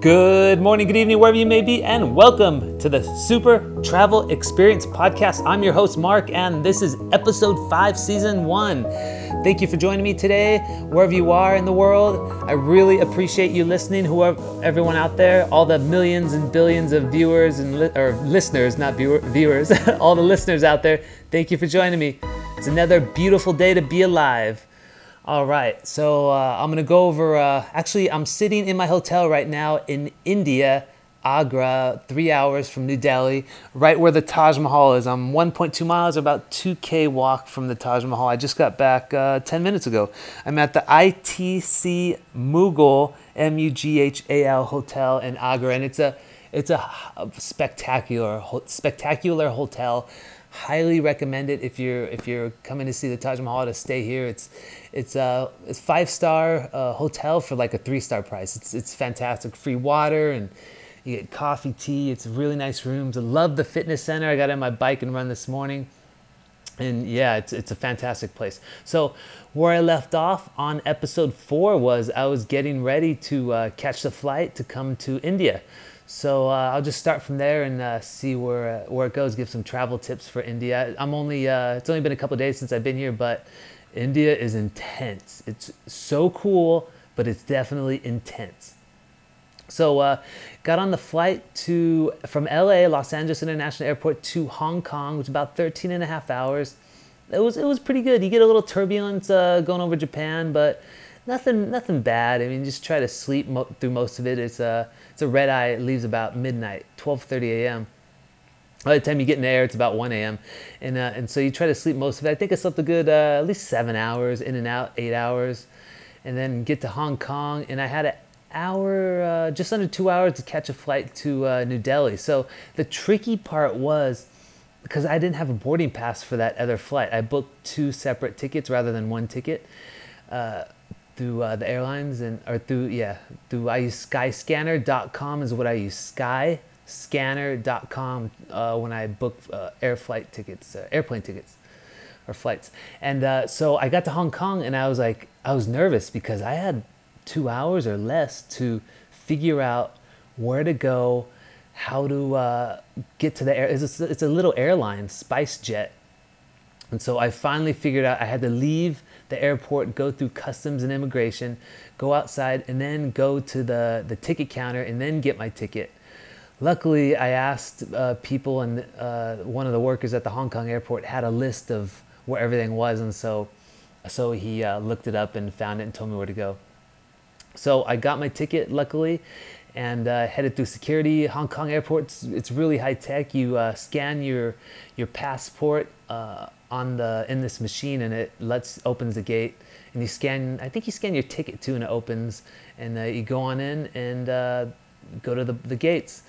Good morning, good evening, wherever you may be, and welcome to the Super Travel Experience Podcast. I'm your host, Mark, and this is episode five, season one. Thank you for joining me today, wherever you are in the world. I really appreciate you listening, whoever, everyone out there, all the millions and billions of viewers and li- or listeners, not viewer, viewers, all the listeners out there. Thank you for joining me. It's another beautiful day to be alive. All right, so uh, I'm gonna go over. Uh, actually, I'm sitting in my hotel right now in India, Agra, three hours from New Delhi, right where the Taj Mahal is. I'm 1.2 miles, about 2k walk from the Taj Mahal. I just got back uh, 10 minutes ago. I'm at the ITC Mughal M U G H A L Hotel in Agra, and it's a it's a spectacular spectacular hotel highly recommend it if you're if you're coming to see the Taj Mahal to stay here. It's it's a it's five star uh, hotel for like a three star price. It's it's fantastic. Free water and you get coffee, tea. It's really nice rooms. I love the fitness center. I got on my bike and run this morning. And yeah, it's, it's a fantastic place. So, where I left off on episode four was I was getting ready to uh, catch the flight to come to India. So uh, I'll just start from there and uh, see where uh, where it goes. Give some travel tips for India. I'm only uh, it's only been a couple days since I've been here, but India is intense. It's so cool, but it's definitely intense. So uh, got on the flight to from LA, Los Angeles International Airport to Hong Kong, which about 13 and a half hours. It was it was pretty good. You get a little turbulence uh, going over Japan, but nothing nothing bad. I mean, just try to sleep mo- through most of it. It's a it's a red eye. It leaves about midnight, 12:30 a.m. By the time you get in the air, it's about 1 a.m. And uh, and so you try to sleep most of it. I think I slept a good uh, at least seven hours in and out, eight hours, and then get to Hong Kong. And I had an hour, uh, just under two hours to catch a flight to uh, New Delhi. So the tricky part was because I didn't have a boarding pass for that other flight. I booked two separate tickets rather than one ticket. Through uh, the airlines and or through yeah through I use skyscanner.com is what I use. skyscanner.com uh, when I book uh, air flight tickets uh, airplane tickets or flights. And uh, so I got to Hong Kong and I was like I was nervous because I had two hours or less to figure out where to go how to uh, get to the air it's a, it's a little airline SpiceJet and so I finally figured out I had to leave the airport, go through customs and immigration, go outside, and then go to the, the ticket counter and then get my ticket. Luckily, I asked uh, people, and uh, one of the workers at the Hong Kong airport had a list of where everything was, and so so he uh, looked it up and found it and told me where to go. So I got my ticket, luckily, and uh, headed through security. Hong Kong airport, it's, it's really high tech. You uh, scan your your passport uh, on the in this machine, and it lets opens the gate. And you scan. I think you scan your ticket too, and it opens. And uh, you go on in and uh, go to the the gates.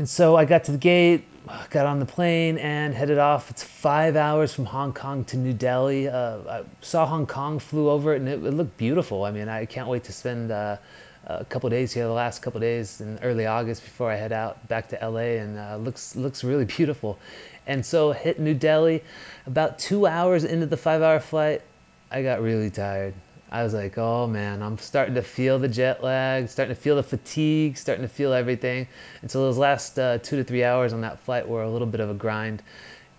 And so I got to the gate, got on the plane, and headed off. It's five hours from Hong Kong to New Delhi. Uh, I saw Hong Kong, flew over it, and it, it, looked beautiful. I mean, I can't wait to spend uh, a couple days here, the last couple days in early August before I head out back to LA, and uh, looks looks really beautiful. And so hit New Delhi, about two hours into the five-hour flight, I got really tired. I was like, oh man, I'm starting to feel the jet lag, starting to feel the fatigue, starting to feel everything. And so those last uh, two to three hours on that flight were a little bit of a grind.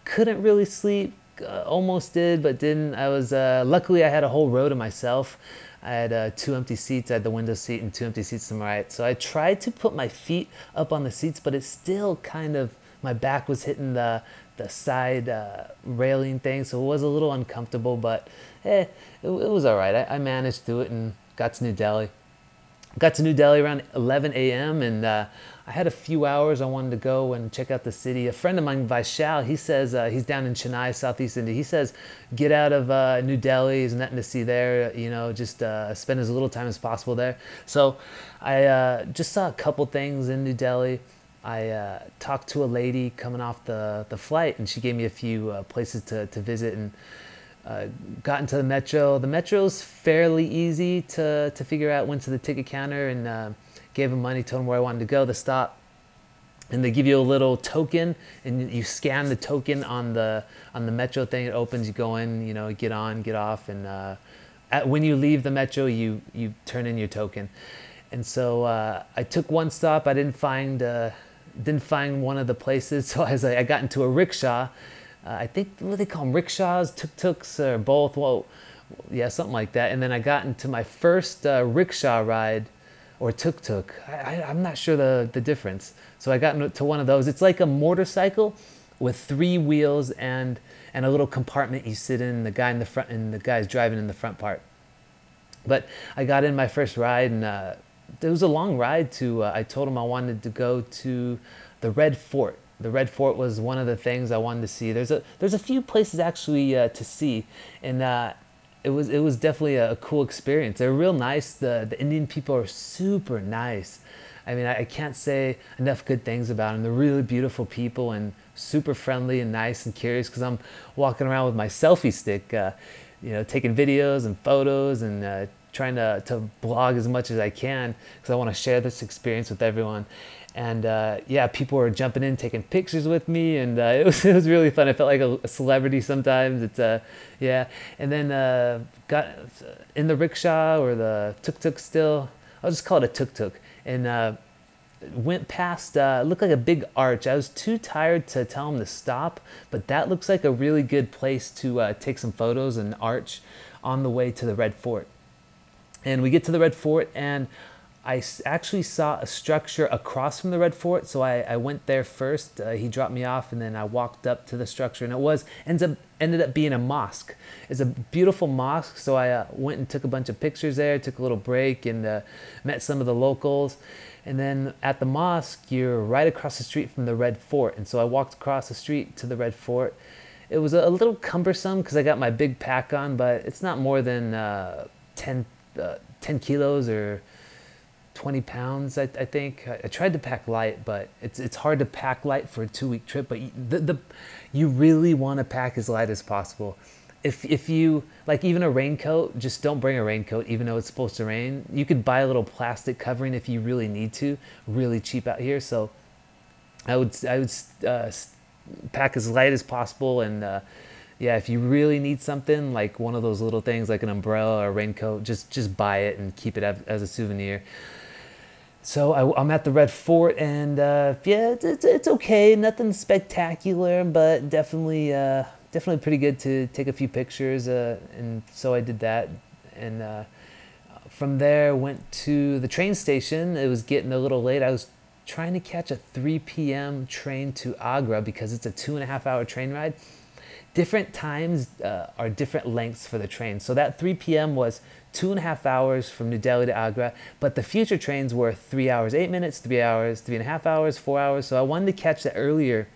Couldn't really sleep, uh, almost did, but didn't. I was uh, luckily I had a whole row to myself. I had uh, two empty seats. I had the window seat and two empty seats to my right. So I tried to put my feet up on the seats, but it still kind of my back was hitting the the side uh, railing thing, so it was a little uncomfortable. But eh, it, it was all right. I, I, managed through it and got to New Delhi. Got to New Delhi around 11 a.m. and uh, I had a few hours. I wanted to go and check out the city. A friend of mine, Vaishal, he says uh, he's down in Chennai, Southeast India. He says get out of uh, New Delhi. There's nothing to see there. You know, just uh, spend as little time as possible there. So I uh, just saw a couple things in New Delhi. I uh, talked to a lady coming off the, the flight, and she gave me a few uh, places to, to visit and uh, got into the metro. The metro's fairly easy to, to figure out. Went to the ticket counter and uh, gave them money, told them where I wanted to go, the stop. And they give you a little token, and you scan the token on the on the metro thing. It opens. You go in, you know, get on, get off, and uh, at, when you leave the metro, you you turn in your token and so uh, I took one stop. I didn't find didn't find one of the places, so I I got into a rickshaw. Uh, I think what they call them, rickshaws, tuk tuks, or both. Well, yeah, something like that. And then I got into my first uh, rickshaw ride or tuk tuk. I, am not sure the, the difference. So I got into one of those. It's like a motorcycle with three wheels and and a little compartment you sit in. The guy in the front and the guy's driving in the front part. But I got in my first ride and uh, it was a long ride to. Uh, I told him I wanted to go to the Red Fort. The Red Fort was one of the things I wanted to see. There's a there's a few places actually uh, to see, and uh, it was it was definitely a, cool experience. They're real nice. The the Indian people are super nice. I mean, I, I can't say enough good things about them. They're really beautiful people and super friendly and nice and curious. Because I'm walking around with my selfie stick, uh, you know, taking videos and photos and uh, trying to, to blog as much as I can because I want to share this experience with everyone. And uh, yeah, people were jumping in, taking pictures with me, and uh, it was it was really fun. I felt like a, celebrity sometimes. It's uh, yeah, and then uh, got in the rickshaw or the tuk tuk. Still, I'll just call it a tuk tuk, and uh, went past. Uh, looked like a big arch. I was too tired to tell him to stop, but that looks like a really good place to uh, take some photos. and arch on the way to the Red Fort. And we get to the Red Fort, and I actually saw a structure across from the Red Fort, so I, I went there first. Uh, he dropped me off, and then I walked up to the structure, and it was ends up ended up being a mosque. It's a beautiful mosque, so I uh, went and took a bunch of pictures there, took a little break, and uh, met some of the locals. And then at the mosque, you're right across the street from the Red Fort, and so I walked across the street to the Red Fort. It was a, little cumbersome because I got my big pack on, but it's not more than uh, 10 uh, 10 kilos or 20 pounds, I, I think. I, I, tried to pack light, but it's, it's hard to pack light for a two week trip. But the, the, you really want to pack as light as possible. If, if you like even a raincoat, just don't bring a raincoat, even though it's supposed to rain. You could buy a little plastic covering if you really need to, really cheap out here. So I would, I would uh, pack as light as possible and uh, yeah, if you really need something like one of those little things like an umbrella or a raincoat, just just buy it and keep it as a souvenir. So I, am at the Red Fort, and uh, yeah, it's, it's, okay. Nothing spectacular, but definitely uh, definitely pretty good to take a few pictures. Uh, and so I did that, and uh, from there went to the train station. It was getting a little late. I was trying to catch a 3 p.m. train to Agra because it's a two and a half hour train ride different times uh, are different lengths for the train. So that 3 p.m. was two and a half hours from New Delhi to Agra, but the future trains were three hours, eight minutes, three hours, three and a half hours, four hours. So I wanted to catch the earlier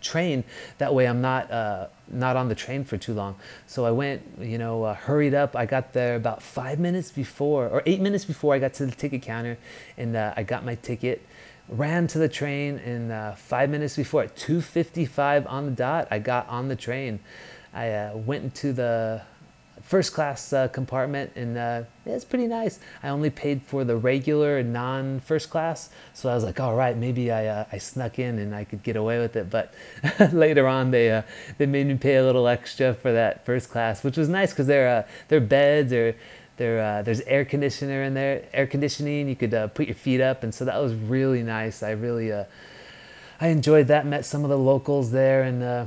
train. That way I'm not uh, not on the train for too long. So I went, you know, uh, hurried up. I got there about five minutes before, or eight minutes before I got to the ticket counter, and uh, I got my ticket ran to the train and uh, five minutes before. At 2.55 on the dot i got on the train. I uh, went into the first class uh, compartment and uh, it's pretty nice. I only paid for the regular non first class. So i was like all right maybe i, uh, I snuck in and i could get away with it. But later on they, uh, they made me pay a little extra for that first class which was nice because their, their beds are there, uh, there's air conditioner in there, air conditioning. You could uh, put your feet up, and so that was really nice. I really, uh, I enjoyed that. Met some of the locals there, and uh,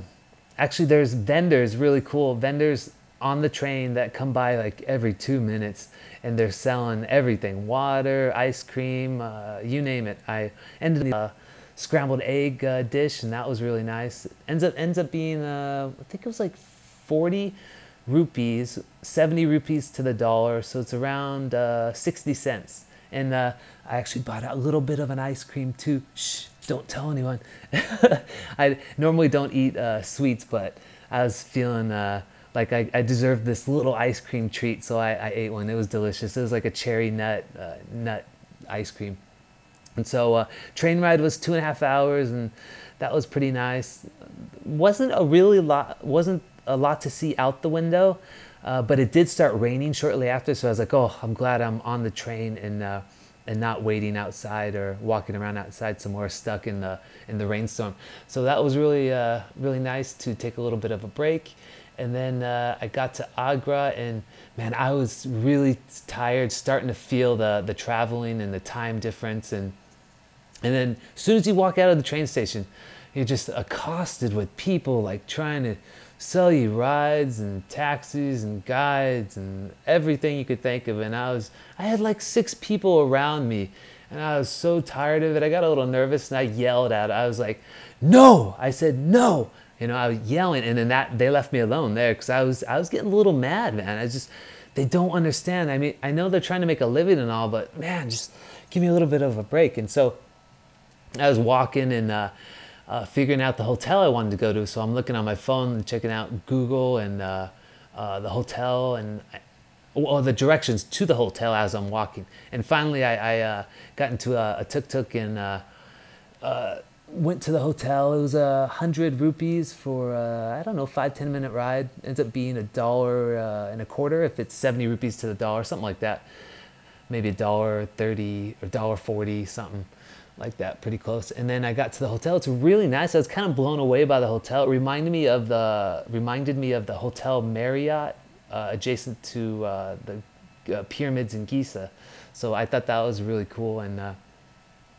actually, there's vendors, really cool vendors on the train that come by like every two minutes, and they're selling everything: water, ice cream, uh, you name it. I ended a scrambled egg uh, dish, and that was really nice. Ends up ends up being, I think it was like forty rupees, 70 rupees to the dollar, so it's around uh, 60 cents. And uh, I actually bought a little bit of an ice cream too. Shh, don't tell anyone. I normally don't eat uh, sweets, but I was feeling uh, like I, I, deserved this little ice cream treat, so I, I, ate one. It was delicious. It was like a cherry nut uh, nut ice cream. And so uh, train ride was two and a half hours, and that was pretty nice. wasn't a really lot. wasn't a lot to see out the window, uh, but it did start raining shortly after. So I was like, oh, I'm glad I'm on the train and uh, and not waiting outside or walking around outside somewhere stuck in the in the rainstorm. So that was really uh, really nice to take a little bit of a break, and then uh, I got to Agra, and man, I was really tired, starting to feel the the traveling and the time difference, and and then as soon as you walk out of the train station, you're just accosted with people like trying to sell you rides and taxis and guides and everything you could think of. And I was, I had like six people around me, and I was so tired of it. I got a little nervous, and I yelled at. It. I was like, "No!" I said, "No!" You know, I was yelling, and then that they left me alone there because I was, I was getting a little mad, man. I just, they don't understand. I mean, I know they're trying to make a living and all, but man, just give me a little bit of a break. And so, I was walking and. Uh, uh, figuring out the hotel I wanted to go to. So I'm looking on my phone and checking out Google and uh, uh, the hotel and or the directions to the hotel as I'm walking. And finally, I, I uh, got into a, a tuk-tuk and uh, uh, went to the hotel. It was a hundred rupees for I don't know five ten minute ride. Ends up being a dollar and a quarter if it's seventy rupees to the dollar, something like that. Maybe a dollar thirty or dollar forty something like that, pretty close. And then I got to the hotel. It's really nice. I was kind of blown away by the hotel. It reminded me of the reminded me of the Hotel Marriott uh, adjacent to uh, the uh, pyramids in Giza. So I thought that was really cool, and uh,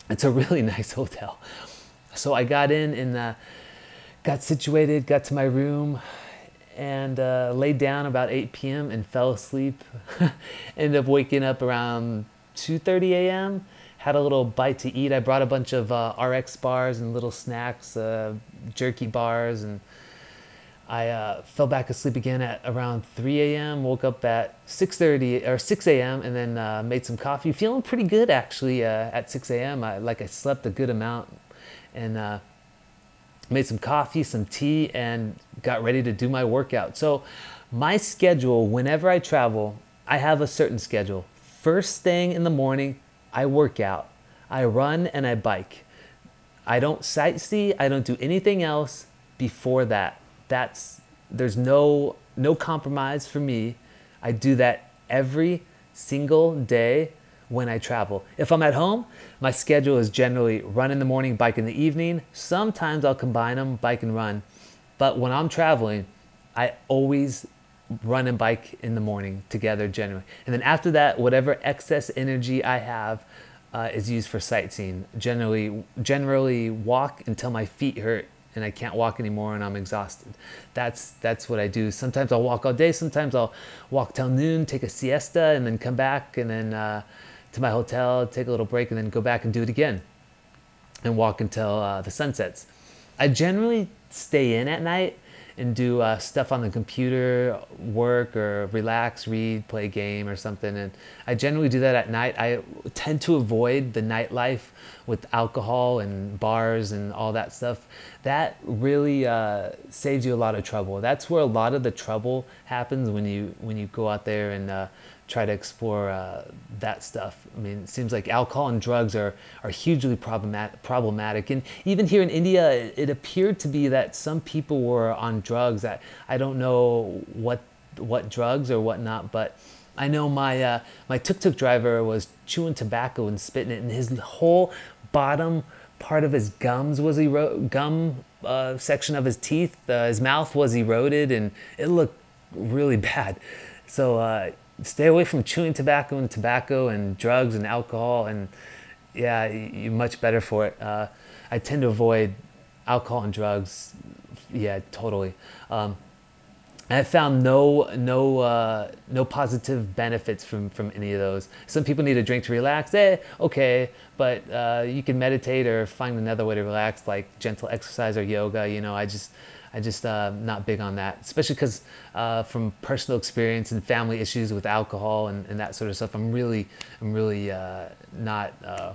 it's a really nice hotel. So I got in and uh, got situated, got to my room, and uh, laid down about 8 p.m. and fell asleep. Ended up waking up around 2:30 a.m had a little bite to eat. I brought a bunch of uh, RX bars and little snacks, uh, jerky bars, and I uh, fell back asleep again at around 3 a.m. Woke up at 6:30 or 6 a.m. and then uh, made some coffee. Feeling pretty good actually uh, at 6 a.m. I, like I slept a good amount, and made some coffee, some tea, and got ready to do my workout. So my schedule, whenever I travel, I have a certain schedule. First thing in the morning, I work out, I run, and I bike. I don't sightsee, I don't do anything else before that. That's there's no no compromise for me. I do that every single day when I travel. If I'm at home, my schedule is generally run in the morning, bike in the evening. Sometimes I'll combine them, bike and run. But when I'm traveling, I always run and bike in the morning together generally. And then after that, whatever excess energy I have uh, is used for sightseeing. Generally, generally walk until my feet hurt and I can't walk anymore and I'm exhausted. That's that's what I do. Sometimes I'll walk all day. Sometimes I'll walk till noon, take a siesta, and then come back and then uh, to my hotel, take a little break, and then go back and do it again, and walk until uh, the sun sets. I generally stay in at night and do uh, stuff on the computer, work or relax, read, play a game or something. And I generally do that at night. I tend to avoid the nightlife with alcohol and bars and all that stuff. That really uh, saves you a lot of trouble. That's where a lot of the trouble happens when you when you go out there and uh, try to explore uh, that stuff. I mean, it seems like alcohol and drugs are, are hugely problematic, problematic. And even here in India, it, it appeared to be that some people were on drugs. That I don't know what what drugs or whatnot, but I know my uh, my tuk tuk driver was chewing tobacco and spitting it, and his whole bottom part of his gums was eroded. Gum uh, section of his teeth, uh, his mouth was eroded, and it looked really bad. So uh, stay away from chewing tobacco and tobacco and drugs and alcohol and yeah you're much better for it uh, i tend to avoid alcohol and drugs yeah totally um, I found no no uh, no positive benefits from from any of those. Some people need a drink to relax. Eh, okay, but uh, you can meditate or find another way to relax, like gentle exercise or yoga. You know, I just I just uh, not big on that, especially because uh, from personal experience and family issues with alcohol and, and that sort of stuff, I'm really, I'm really uh, not uh,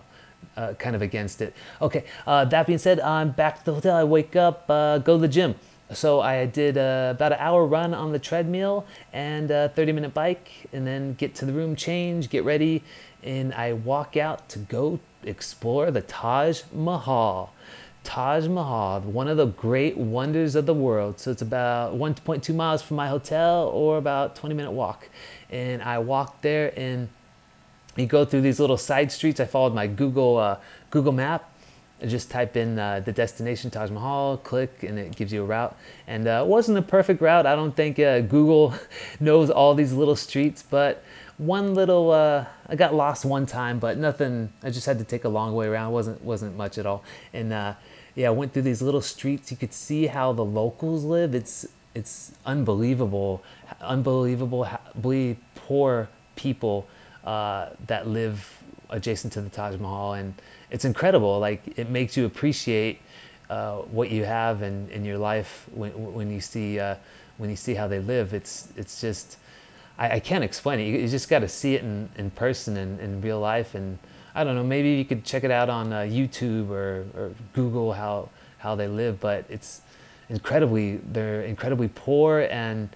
uh, kind of against it. Okay, uh, that being said, I'm back to the hotel. I wake up, go to the gym. So I did about an hour run on the treadmill and a 30 minute bike, and then get to the room, change, get ready, and I walk out to go explore the Taj Mahal. Taj Mahal, one of the great wonders of the world. So it's about 1.2 miles from my hotel or about 20 minute walk. And I walked there and you go through these little side streets. I followed my Google uh, Google map I just type in uh, the destination Taj Mahal, click, and it gives you a route. And uh, it wasn't a perfect route. I don't think uh, Google knows all these little streets, but one little uh, I got lost one time, but nothing. I just had to take a long way around. Wasn't wasn't much at all. And uh, yeah, I went through these little streets. You could see how the locals live. It's it's unbelievable, unbelievably poor people uh, that live adjacent to the Taj Mahal, and it's incredible. Like it makes you appreciate uh, what you have in, in your life when, when you see uh, when you see how they live. It's it's just I, I can't explain it. You, you just got to see it in, in person and in, in real life. And I don't know, maybe you could check it out on uh, YouTube or, or Google how how they live. But it's incredibly they're incredibly poor and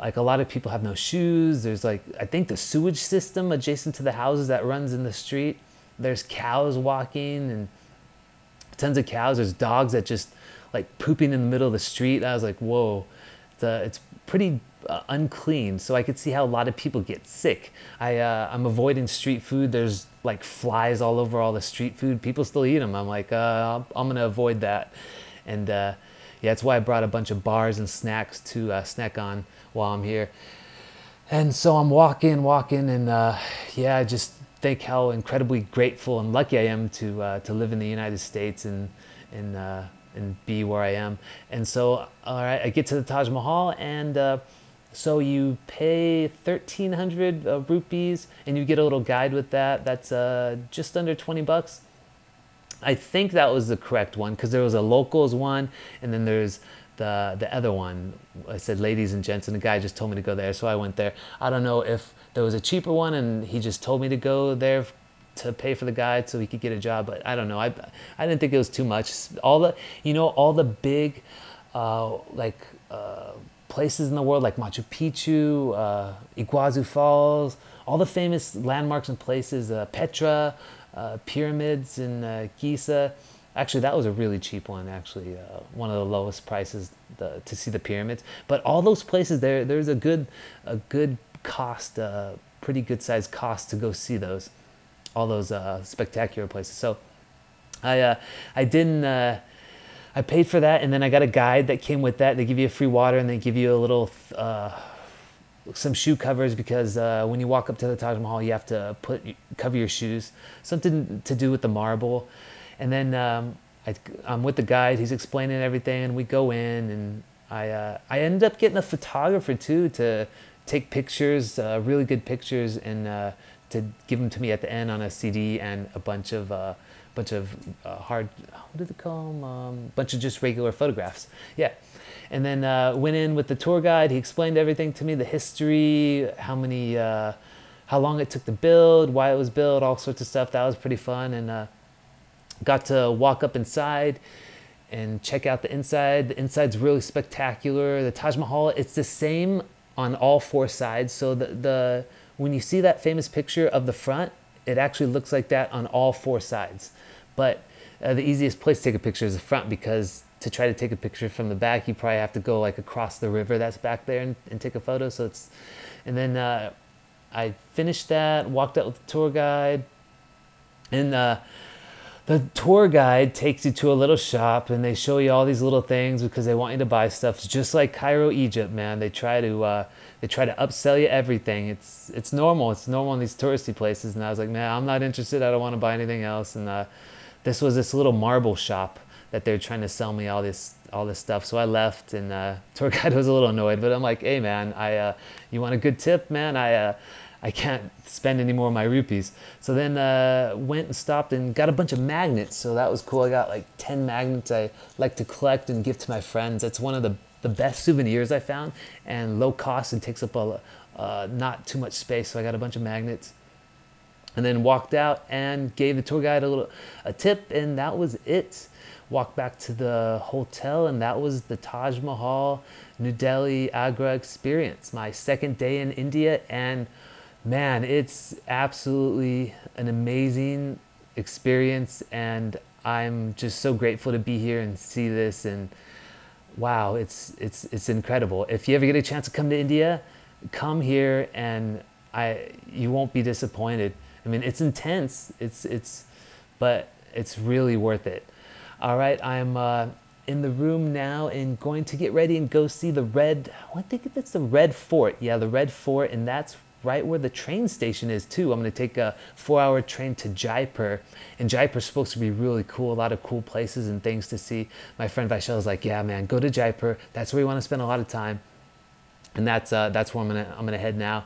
like a lot of people have no shoes. There's like i think the sewage system adjacent to the houses that runs in the street there's cows walking and tons of cows. There's dogs that just like pooping in the middle of the street. I was like whoa. It's, uh, it's pretty uh, unclean so i could see how a lot of people get sick. I uh, i'm avoiding street food. There's like flies all over all the street food. People still eat them i'm like uh, i'm gonna avoid that. And uh, yeah that's why i brought a bunch of bars and snacks to uh, snack on while i'm here. And so i'm walking walking and uh, yeah i just think how incredibly grateful and lucky i am to to live in the united states and and and be where I am. And so, all right, I get to the Taj Mahal, and so you pay 1,300 uh, rupees, and you get a little guide with that. That's uh, just under 20 bucks. I think that was the correct one because there was a locals one, and then there's the the other one. I said ladies and gents, and the guy just told me to go there, so I went there. I don't know if there was a cheaper one, and he just told me to go there to pay for the guide so he could get a job. But I don't know. I I didn't think it was too much. All the you know all the big uh, like uh, places in the world like Machu Picchu, uh, Iguazu Falls, all the famous landmarks and places, uh, Petra, uh, pyramids in uh, Giza. Actually, that was a really cheap one. Actually, one of the lowest prices the, to see the pyramids. But all those places there, there's a good a good cost, a pretty good sized cost to go see those all those uh, spectacular places. So I uh, I didn't. I paid for that, and then I got a guide that came with that. They give you a free water, and they give you a little uh, some shoe covers because uh, when you walk up to the Taj Mahal, you have to put cover your shoes. Something to do with the marble, and then um, I, am with the guide. He's explaining everything, and we go in, and I uh, I ended up getting a photographer too to take pictures, uh, really good pictures, and uh, to give them to me at the end on a CD and a bunch of uh, bunch of uh, hard what did they call them? Um, bunch of just regular photographs. Yeah, and then uh, went in with the tour guide. He explained everything to me, the history, how many, uh, how long it took to build, why it was built, all sorts of stuff. That was pretty fun, and uh, got to walk up inside and check out the inside. The inside's really spectacular. The Taj Mahal, it's the same on all four sides. So the the when you see that famous picture of the front, it actually looks like that on all four sides. But uh, the easiest place to take a picture is the front because to try to take a picture from the back, you probably have to go like across the river that's back there and, and take a photo. So it's, and then uh, I finished that, walked out with the tour guide, and uh, the tour guide takes you to a little shop and they show you all these little things because they want you to buy stuff. It's just like Cairo, Egypt, man. They try to uh, they try to upsell you everything. It's it's normal. It's normal in these touristy places. And I was like, man, I'm not interested. I don't want to buy anything else. And uh, this was this little marble shop that they're trying to sell me all this all this stuff. So I left, and uh, tour guide was a little annoyed. But I'm like, hey, man, I uh, you want a good tip, man? I uh, I can't spend any more of my rupees. So then uh, went and stopped and got a bunch of magnets. So that was cool. I got like 10 magnets I like to collect and give to my friends. That's one of the, the best souvenirs I found and low cost and takes up a, uh, not too much space. So I got a bunch of magnets and then walked out and gave the tour guide a little a tip and that was it. Walked back to the hotel and that was the Taj Mahal New Delhi Agra experience. My second day in India and man, it's absolutely an amazing experience, and I'm just so grateful to be here and see this. And wow, it's it's it's incredible. If you ever get a chance to come to India, come here, and I you won't be disappointed. I mean, it's intense. It's it's, but it's really worth it. All right, I'm uh, in the room now and going to get ready and go see the red. I think it's the Red Fort. Yeah, the Red Fort, and that's right where the train station is too. I'm to take a four-hour train to Jaipur, and Jaipur's supposed to be really cool. A lot of cool places and things to see. My friend Vaishal is like, "Yeah, man, go to Jaipur. That's where you want to spend a lot of time." And that's uh, that's where I'm gonna I'm gonna head now.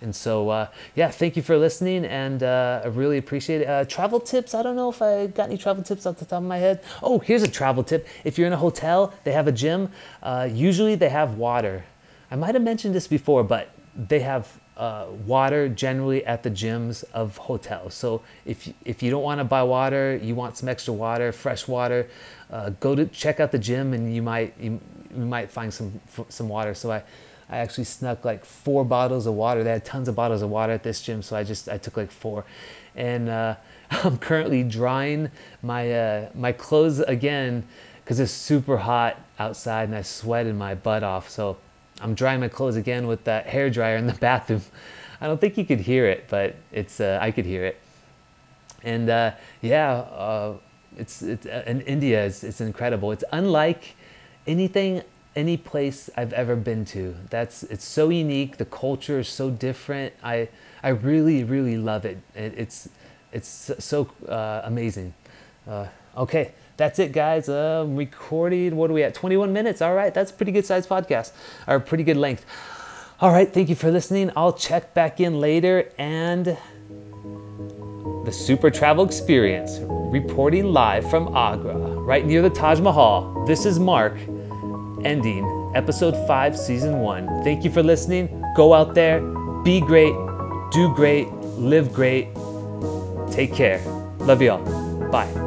And so, uh, yeah, thank you for listening, and uh, I really appreciate it. Uh, travel tips? I don't know if I got any travel tips off the top of my head. Oh, here's a travel tip. If you're in a hotel, they have a gym. Uh, usually, they have water. I might have mentioned this before, but they have uh, water generally at the gyms of hotels. So if if you don't want to buy water, you want some extra water, fresh water, uh, go to check out the gym, and you might you, you might find some some water. So I I actually snuck like four bottles of water. They had tons of bottles of water at this gym, so I just I took like four, and uh, I'm currently drying my uh, my clothes again because it's super hot outside and I sweated my butt off. So I'm drying my clothes again with that hair dryer in the bathroom. I don't think you could hear it, but it's uh, I could hear it. And uh, yeah, uh, it's, it's uh, in India. It's, it's incredible. It's unlike anything any place I've ever been to. That's it's so unique. The culture is so different. I I really really love it. it it's it's so uh, amazing. Okay, that's it, guys. Uh, recording. What are we at? 21 minutes. All right, that's pretty good size podcast, or pretty good length. All right, thank you for listening. I'll check back in later and the Super Travel Experience, reporting live from Agra, right near the Taj Mahal. This is Mark ending episode 5, season 1. Thank you for listening. Go out there, be great, do great, live great. Take care. Love y'all. Bye.